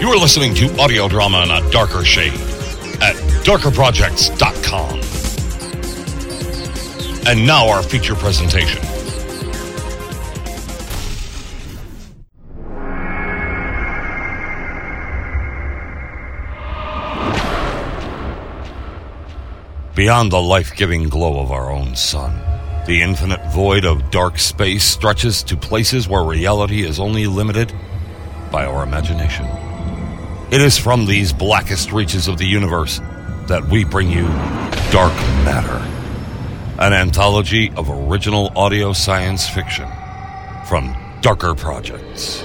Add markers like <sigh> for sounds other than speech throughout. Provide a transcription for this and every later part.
You are listening to audio drama in a darker shade at darkerprojects.com. And now our feature presentation. Beyond the life giving glow of our own sun, the infinite void of dark space stretches to places where reality is only limited by our imagination. It is from these blackest reaches of the universe that we bring you Dark Matter, an anthology of original audio science fiction from Darker Projects.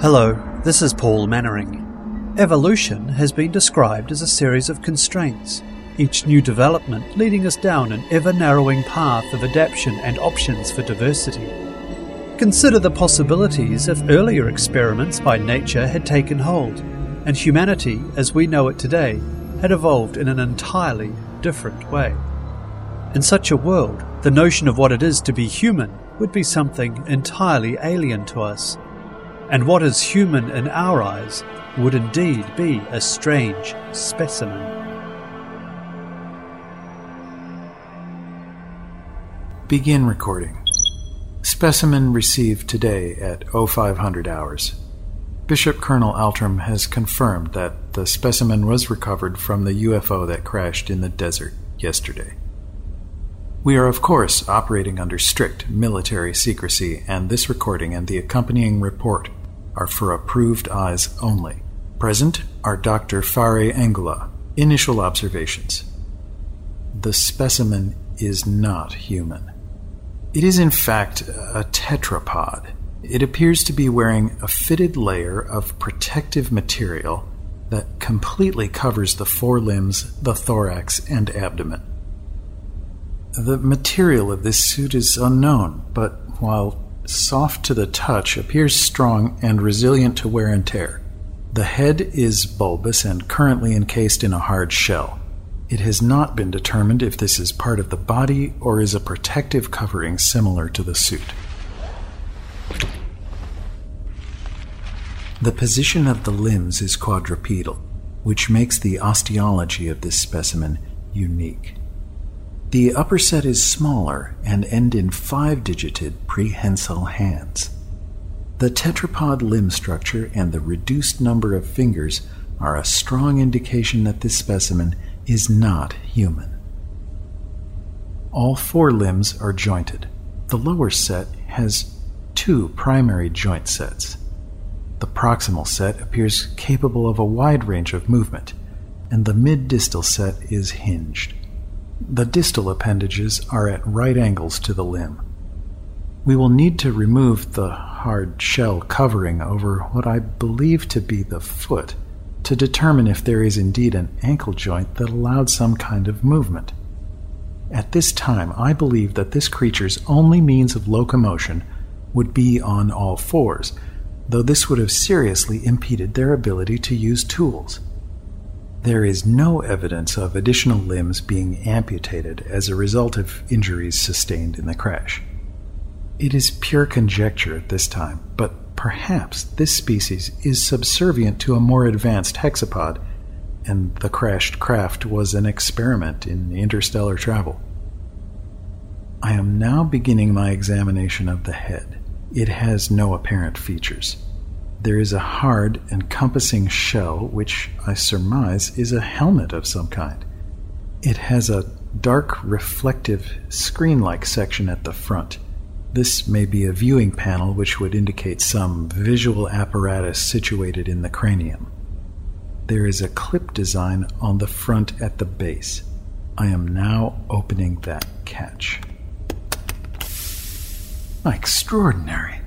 Hello, this is Paul Mannering. Evolution has been described as a series of constraints, each new development leading us down an ever narrowing path of adaptation and options for diversity. Consider the possibilities if earlier experiments by nature had taken hold, and humanity, as we know it today, had evolved in an entirely different way. In such a world, the notion of what it is to be human would be something entirely alien to us and what is human in our eyes would indeed be a strange specimen. Begin recording. Specimen received today at 0500 hours. Bishop Colonel Altram has confirmed that the specimen was recovered from the UFO that crashed in the desert yesterday. We are, of course, operating under strict military secrecy, and this recording and the accompanying report are for approved eyes only. Present are Dr. Farin Nagula. Initial observations. The specimen is not human. It is, in fact, a tetrapod. It appears to be wearing a fitted layer of protective material that completely covers the forelimbs, the thorax, and abdomen. The material of this suit is unknown, but while soft to the touch, appears strong and resilient to wear and tear. The head is bulbous and currently encased in a hard shell. It has not been determined if this is part of the body or is a protective covering similar to the suit. The position of the limbs is quadrupedal, which makes the osteology of this specimen unique. The upper set is smaller and end in five digited prehensile hands. The tetrapod limb structure and the reduced number of fingers are a strong indication that this specimen is not human. All four limbs are jointed. The lower set has two primary joint sets. The proximal set appears capable of a wide range of movement, and the mid distal set is hinged. The distal appendages are at right angles to the limb. We will need to remove the hard shell covering over what I believe to be the foot to determine if there is indeed an ankle joint that allowed some kind of movement. At this time, I believe that this creature's only means of locomotion would be on all fours, though this would have seriously impeded their ability to use tools. There is no evidence of additional limbs being amputated as a result of injuries sustained in the crash. It is pure conjecture at this time, but perhaps this species is subservient to a more advanced hexapod, and the crashed craft was an experiment in interstellar travel. I am now beginning my examination of the head. It has no apparent features there is a hard, encompassing shell, which I surmise is a helmet of some kind. It has a dark, reflective, screen like section at the front. This may be a viewing panel which would indicate some visual apparatus situated in the cranium. There is a clip design on the front at the base. I am now opening that catch. Extraordinary.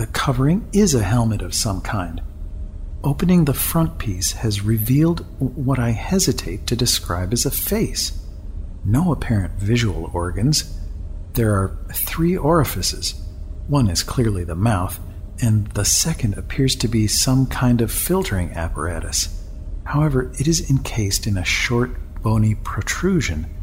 The, covering is a helmet of some kind. Opening the front piece has revealed what I hesitate to describe as a face. No apparent visual organs. There are three orifices. One is clearly the mouth, and the second appears to be some kind of filtering apparatus. However, it is encased in a short, bony protrusion.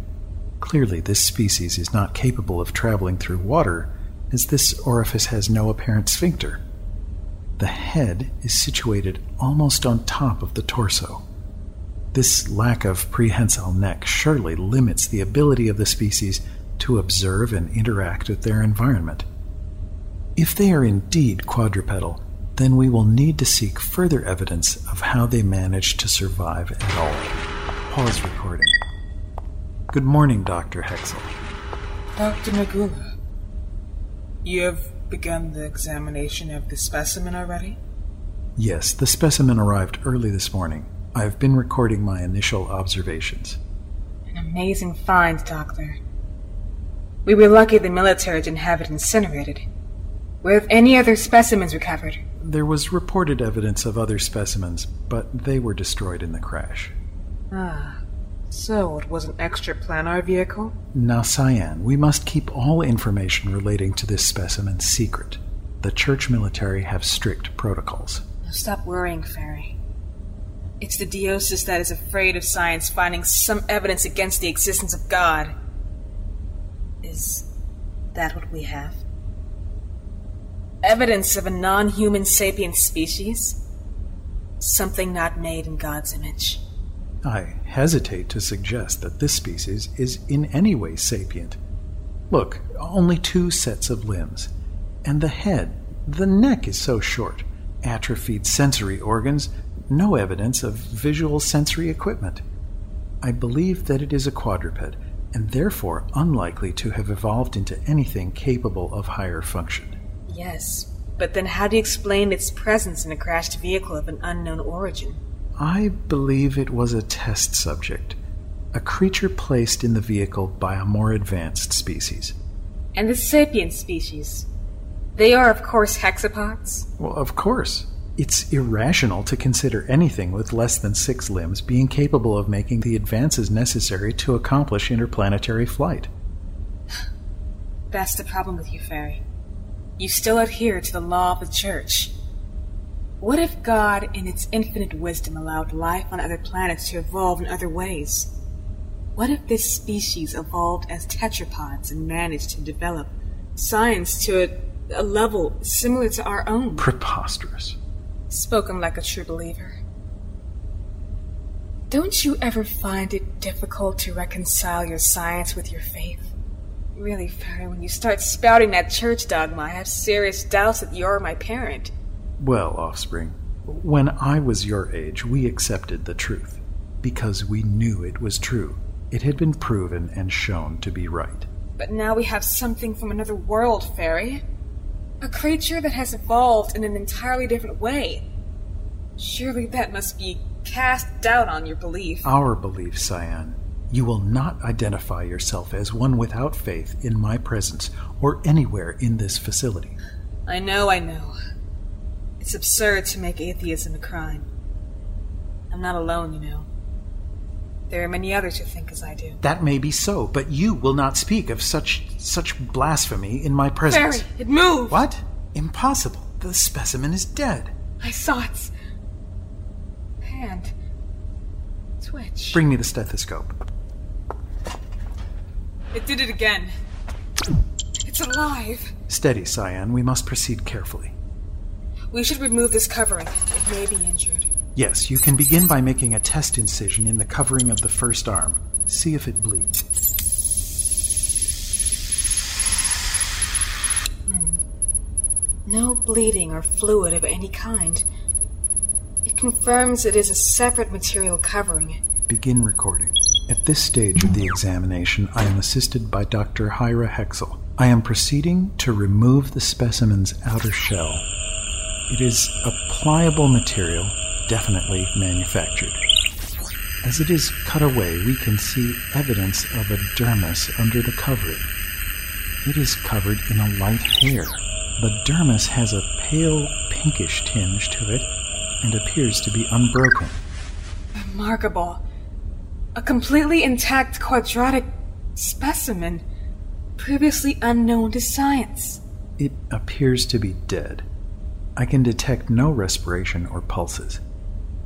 Clearly, this species is not capable of traveling through water, as this orifice has no apparent sphincter. The head is situated almost on top of the torso. This lack of prehensile neck surely limits the ability of the species to observe and interact with their environment. If they are indeed quadrupedal, then we will need to seek further evidence of how they managed to survive at all. Pause recording. Good morning, Dr. Hexel. Dr. Nagula, you have begun the examination of the specimen already? Yes, the specimen arrived early this morning. I have been recording my initial observations. An amazing find, Doctor. We were lucky the military didn't have it incinerated. Were any other specimens recovered? There was reported evidence of other specimens, but they were destroyed in the crash. Ah, so it was an extraplanar vehicle? Now, Cyan, we must keep all information relating to this specimen secret. The church military have strict protocols. stop worrying, Fairy. It's the diocese that is afraid of science finding some evidence against the existence of God. Is that what we have? Evidence of a non human sapient species? Something not made in God's image. I hesitate to suggest that this species is in any way sapient. Look, only two sets of limbs. And the head, the neck is so short. Atrophied sensory organs, no evidence of visual sensory equipment. I believe that it is a quadruped, and therefore unlikely to have evolved into anything capable of higher function. Yes, but then how do you explain its presence in a crashed vehicle of an unknown origin? I believe it was a test subject, a creature placed in the vehicle by a more advanced species. And the sapient species? They are, of course, hexapods? Well, of course. It's irrational to consider anything with less than six limbs being capable of making the advances necessary to accomplish interplanetary flight. That's the problem with you, Fairy you still adhere to the law of the Church. What if God, in its infinite wisdom, allowed life on other planets to evolve in other ways? What if this species evolved as tetrapods and managed to develop science to a, a level similar to our own? Preposterous. Spoken like a true believer. Don't you ever find it difficult to reconcile your science with your faith? Really, Fairy, when you start spouting that church dogma, I have serious doubts that you're my parent. Well, Offspring, when I was your age, we accepted the truth. Because we knew it was true. It had been proven and shown to be right. But now we have something from another world, Fairy. A creature that has evolved in an entirely different way. Surely that must be cast doubt on your belief. Our belief, Cyan. You will not identify yourself as one without faith in my presence or anywhere in this facility. I know, I know. It's absurd to make atheism a crime. I'm not alone, you know. There are many others who think as I do. That may be so, but you will not speak of such such blasphemy in my presence. Fairy, it moved. What? Impossible. The specimen is dead. I saw its hand twitch. Bring me the stethoscope. It did it again. It's alive. Steady, Cyan. We must proceed carefully. We should remove this covering. It may be injured. Yes, you can begin by making a test incision in the covering of the first arm. See if it bleeds. Hmm. No bleeding or fluid of any kind. It confirms it is a separate material covering. Begin recording. At this stage of the examination, I am assisted by Dr. Hyra Hexel. I am proceeding to remove the specimen's outer shell. It is a pliable material, definitely manufactured. As it is cut away, we can see evidence of a dermis under the covering. It is covered in a light hair. The dermis has a pale pinkish tinge to it and appears to be unbroken. Remarkable. A completely intact quadratic specimen, previously unknown to science. It appears to be dead. I can detect no respiration or pulses.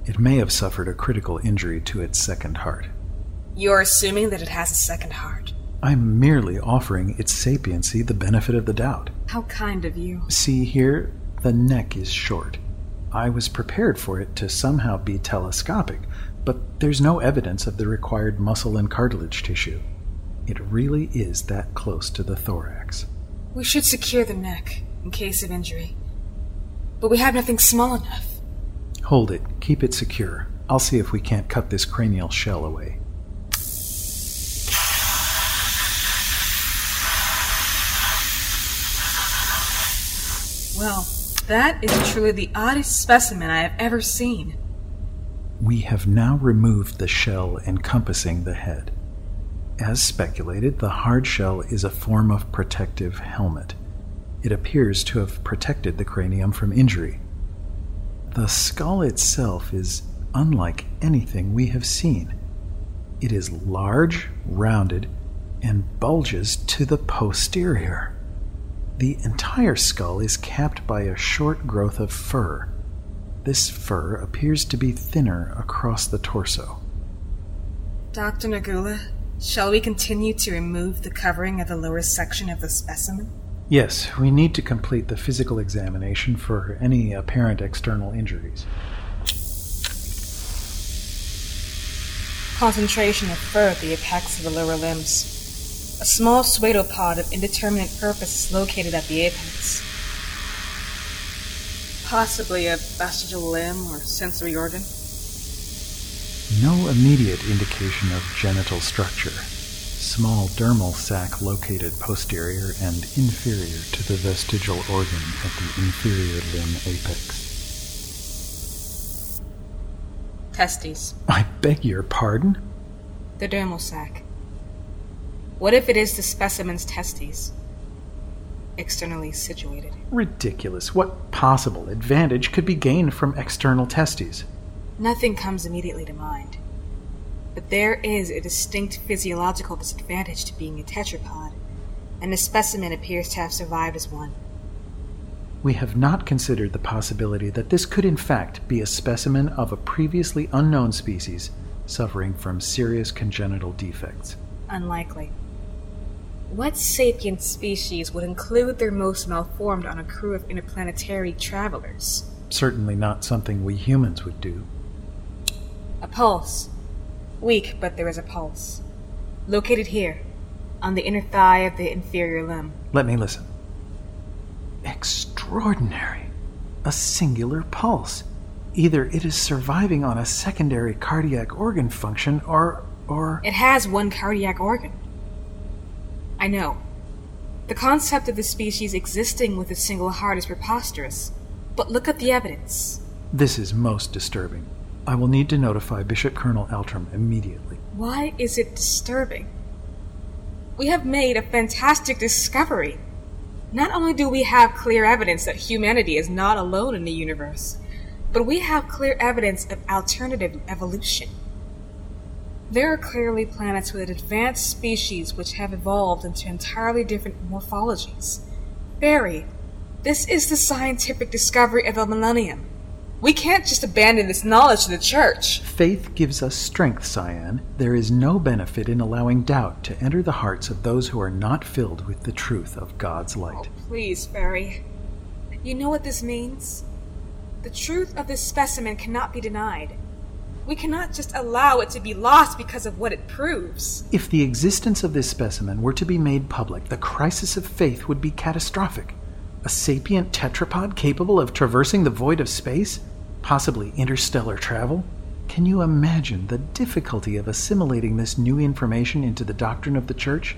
It may have suffered a critical injury to its second heart. You're assuming that it has a second heart. I'm merely offering its sapiency the benefit of the doubt. How kind of you. See here, the neck is short. I was prepared for it to somehow be telescopic, but there's no evidence of the required muscle and cartilage tissue. It really is that close to the thorax. We should secure the neck in case of injury. But we have nothing small enough. Hold it. Keep it secure. I'll see if we can't cut this cranial shell away. Well, that is truly the oddest specimen I have ever seen. We have now removed the shell encompassing the head. As speculated, the hard shell is a form of protective helmet. It appears to have protected the cranium from injury. The skull itself is unlike anything we have seen. It is large, rounded, and bulges to the posterior. The entire skull is capped by a short growth of fur. This fur appears to be thinner across the torso. Dr. Nagula, shall we continue to remove the covering of the lower section of the specimen? Yes, we need to complete the physical examination for any apparent external injuries. Concentration of fur at the apex of the lower limbs. A small pseudopod of indeterminate purpose is located at the apex. Possibly a vestigial limb or sensory organ. No immediate indication of genital structure. Small dermal sac located posterior and inferior to the vestigial organ at the inferior limb apex. Testes. I beg your pardon? The dermal sac. What if it is the specimen's testes? Externally situated. Ridiculous. What possible advantage could be gained from external testes? Nothing comes immediately to mind. But there is a distinct physiological disadvantage to being a tetrapod, and the specimen appears to have survived as one. We have not considered the possibility that this could in fact be a specimen of a previously unknown species suffering from serious congenital defects. Unlikely. What sapient species would include their most malformed on a crew of interplanetary travelers? Certainly not something we humans would do. A pulse. Weak, but there is a pulse. Located here, on the inner thigh of the inferior limb. Let me listen. Extraordinary. A singular pulse. Either it is surviving on a secondary cardiac organ function or. or. It has one cardiac organ. I know. The concept of the species existing with a single heart is preposterous, but look at the evidence. This is most disturbing. I will need to notify Bishop Colonel Altram immediately. Why is it disturbing? We have made a fantastic discovery. Not only do we have clear evidence that humanity is not alone in the universe, but we have clear evidence of alternative evolution. There are clearly planets with advanced species which have evolved into entirely different morphologies. Barry, this is the scientific discovery of the millennium. We can't just abandon this knowledge to the church. Faith gives us strength, Cyan. There is no benefit in allowing doubt to enter the hearts of those who are not filled with the truth of God's light. Oh, please, Barry. You know what this means? The truth of this specimen cannot be denied. We cannot just allow it to be lost because of what it proves. If the existence of this specimen were to be made public, the crisis of faith would be catastrophic. A sapient tetrapod capable of traversing the void of space? Possibly interstellar travel? Can you imagine the difficulty of assimilating this new information into the doctrine of the Church?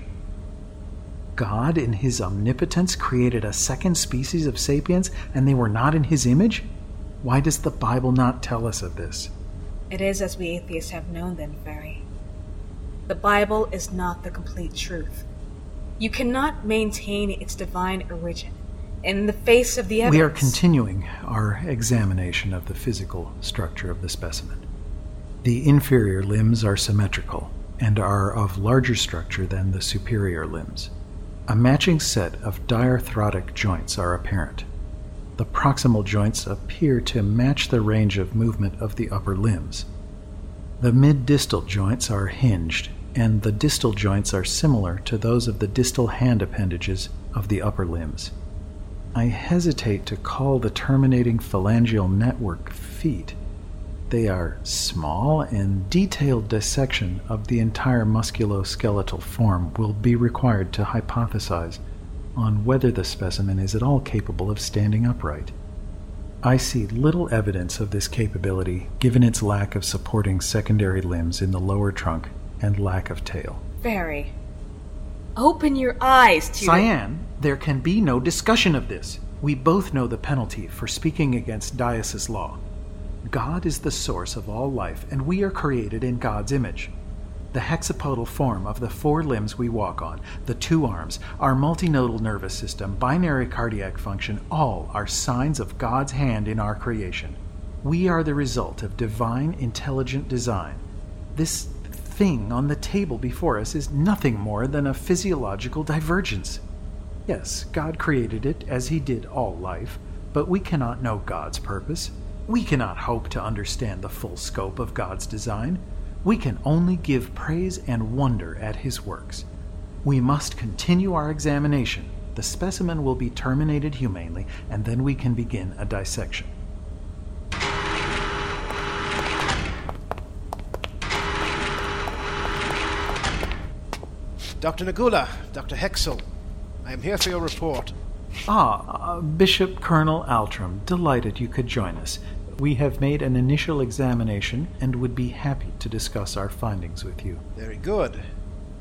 God, in His omnipotence, created a second species of sapiens, and they were not in His image? Why does the Bible not tell us of this? It is as we atheists have known then, Fairy. The Bible is not the complete truth. You cannot maintain its divine origin in the face of the evidence. We are continuing our examination of the physical structure of the specimen. The inferior limbs are symmetrical and are of larger structure than the superior limbs. A matching set of diarthrotic joints are apparent. The proximal joints appear to match the range of movement of the upper limbs. The mid distal joints are hinged, and the distal joints are similar to those of the distal hand appendages of the upper limbs. I hesitate to call the terminating phalangeal network feet. They are small, and detailed dissection of the entire musculoskeletal form will be required to hypothesize on whether the specimen is at all capable of standing upright. I see little evidence of this capability given its lack of supporting secondary limbs in the lower trunk and lack of tail. Very. Open your eyes to. Cyan, there can be no discussion of this. We both know the penalty for speaking against Daius' law. God is the source of all life, and we are created in God's image. The hexapodal form of the four limbs we walk on, the two arms, our multinodal nervous system, binary cardiac function, all are signs of God's hand in our creation. We are the result of divine intelligent design. This thing on the table before us is nothing more than a physiological divergence. Yes, God created it as He did all life, but we cannot know God's purpose. We cannot hope to understand the full scope of God's design. We can only give praise and wonder at His works. We must continue our examination. The specimen will be terminated humanely, and then we can begin a dissection. Dr. Nagula, Dr. Hexel, I am here for your report. Ah, uh, Bishop Colonel Altram, delighted you could join us. We have made an initial examination and would be happy to discuss our findings with you. Very good.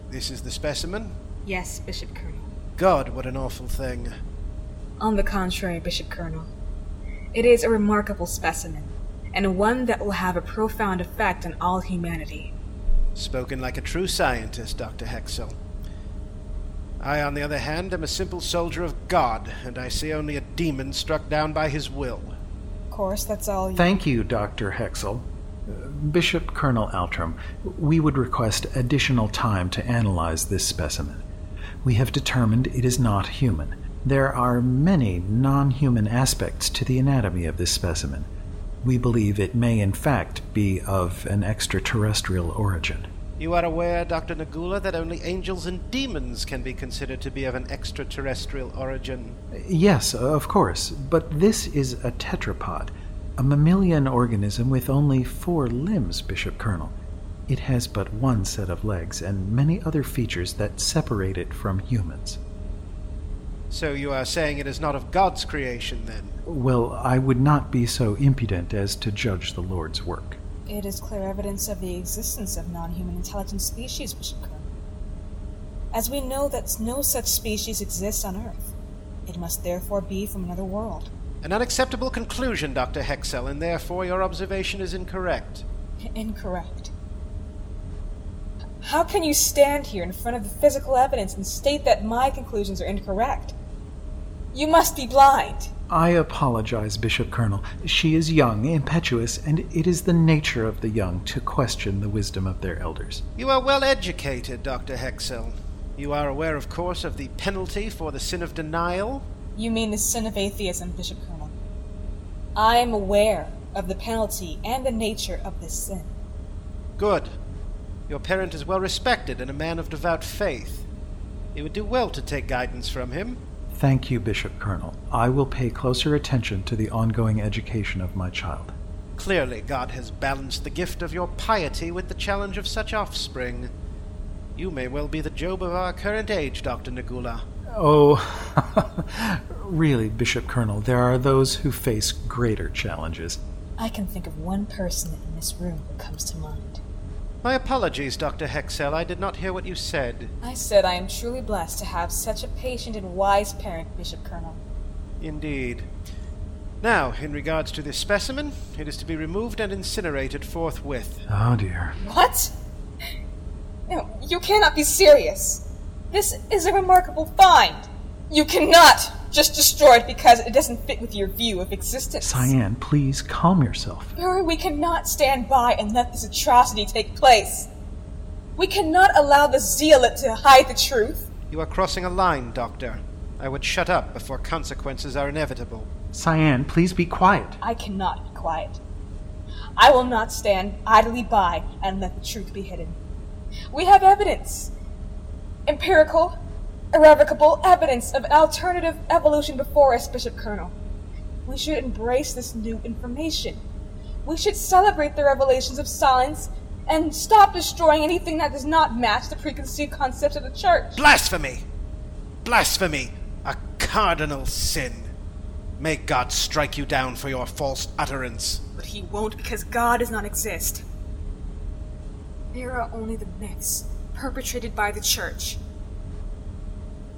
This is the specimen? Yes, Bishop Colonel. God, what an awful thing. On the contrary, Bishop Colonel. It is a remarkable specimen, and one that will have a profound effect on all humanity. Spoken like a true scientist, Dr. Hexel. I, on the other hand, am a simple soldier of God, and I see only a demon struck down by his will. Of course, that's all you. Thank you, Dr. Hexel. Uh, Bishop Colonel Altram, we would request additional time to analyze this specimen. We have determined it is not human. There are many non human aspects to the anatomy of this specimen. We believe it may, in fact, be of an extraterrestrial origin. You are aware, Dr. Nagula, that only angels and demons can be considered to be of an extraterrestrial origin. Yes, of course, but this is a tetrapod, a mammalian organism with only four limbs, Bishop Colonel. It has but one set of legs and many other features that separate it from humans. So you are saying it is not of God's creation, then? Well, I would not be so impudent as to judge the Lord's work. It is clear evidence of the existence of non human intelligent species, Bishop Colonel. As we know that no such species exists on Earth, it must therefore be from another world. An unacceptable conclusion, Dr. Hexel, and therefore your observation is incorrect. Incorrect. How can you stand here in front of the physical evidence and state that my conclusions are incorrect? You must be blind. I apologize, Bishop Colonel. She is young, impetuous, and it is the nature of the young to question the wisdom of their elders. You are well educated, Dr. Hexel. You are aware, of course, of the penalty for the sin of denial? You mean the sin of atheism, Bishop Colonel. I am aware of the penalty and the nature of this sin. Good. Your parent is well respected and a man of devout faith. You would do well to take guidance from him. Thank you, Bishop Colonel. I will pay closer attention to the ongoing education of my child. Clearly, God has balanced the gift of your piety with the challenge of such offspring. You may well be the Job of our current age, Dr. Nagula. Oh, <laughs> really, Bishop Colonel, there are those who face greater challenges. I can think of one person in this room who comes to mind. My apologies, Dr. Hexel. I did not hear what you said. I said I am truly blessed to have such a patient and wise parent, Bishop Colonel. Indeed. Now, in regards to this specimen, it is to be removed and incinerated forthwith. Oh, dear. What? No, you cannot be serious. This is a remarkable find. You cannot just destroy it because it doesn't fit with your view of existence. Cyan, please calm yourself. Fury, we cannot stand by and let this atrocity take place. We cannot allow the zealot to hide the truth. You are crossing a line, Doctor. I would shut up before consequences are inevitable. Cyan, please be quiet. I cannot be quiet. I will not stand idly by and let the truth be hidden. We have evidence. Empirical, irrevocable evidence of an alternative evolution before us, Bishop Colonel. We should embrace this new information. We should celebrate the revelations of science and stop destroying anything that does not match the preconceived concepts of the church. Blasphemy! Blasphemy! A cardinal sin! May God strike you down for your false utterance. But he won't because God does not exist. There are only the myths perpetrated by the church.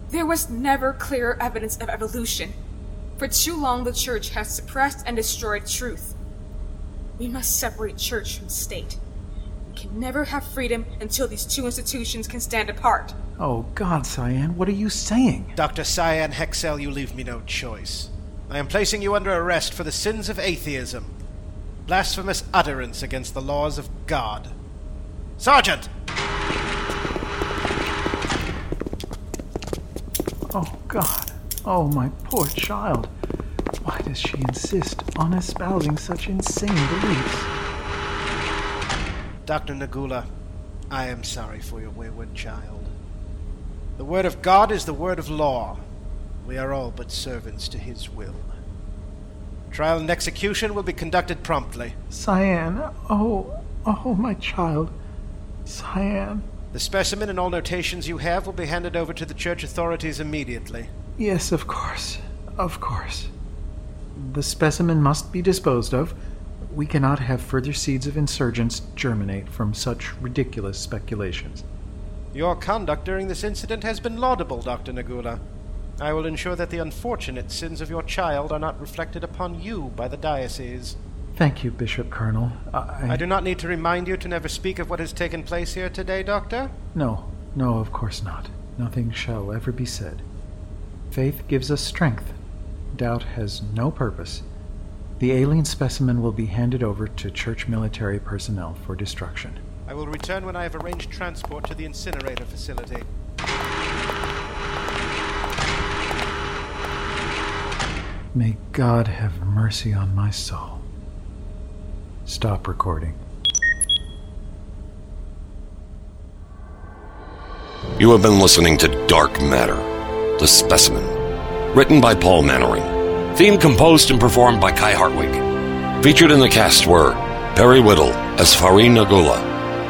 There was never clear evidence of evolution. For too long, the church has suppressed and destroyed truth. We must separate church from state. We can never have freedom until these two institutions can stand apart. Oh, God, Cyan, what are you saying? Dr. Cyan Hexel, you leave me no choice. I am placing you under arrest for the sins of atheism, blasphemous utterance against the laws of God. Sergeant! Oh, God. Oh, my poor child. Why does she insist on espousing such insane beliefs? Dr. Nagula, I am sorry for your wayward child. The word of God is the word of law. We are all but servants to his will. Trial and execution will be conducted promptly. Cyan, oh, oh, my child. Cyan. The specimen and all notations you have will be handed over to the church authorities immediately. Yes, of course. Of course. The specimen must be disposed of. We cannot have further seeds of insurgents germinate from such ridiculous speculations. Your conduct during this incident has been laudable, Dr. Nagula. I will ensure that the unfortunate sins of your child are not reflected upon you by the diocese. Thank you, Bishop Colonel. I, I do not need to remind you to never speak of what has taken place here today, Doctor. No, no, of course not. Nothing shall ever be said. Faith gives us strength. Doubt has no purpose. The alien specimen will be handed over to church military personnel for destruction. I will return when I have arranged transport to the incinerator facility. May God have mercy on my soul. Stop recording. You have been listening to Dark Matter, The Specimen, written by Paul Mannering, theme composed and performed by Kai Hartwig. Featured in the cast were Perry Whittle as Farin Nagula,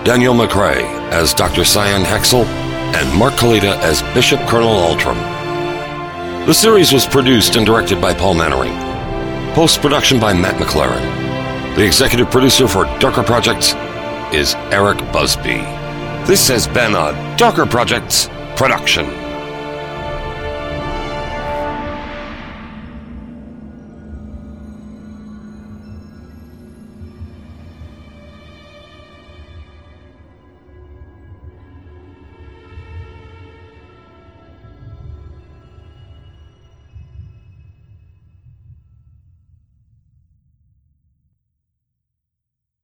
Daniel McCrae as Dr. Cyan Hexel, and Mark Kalita as Bishop Colonel Altram. The series was produced and directed by Paul Mannering. Post production by Matt McLaren. The executive producer for Darker Projects is Eric Busby. This has been a Darker Projects production.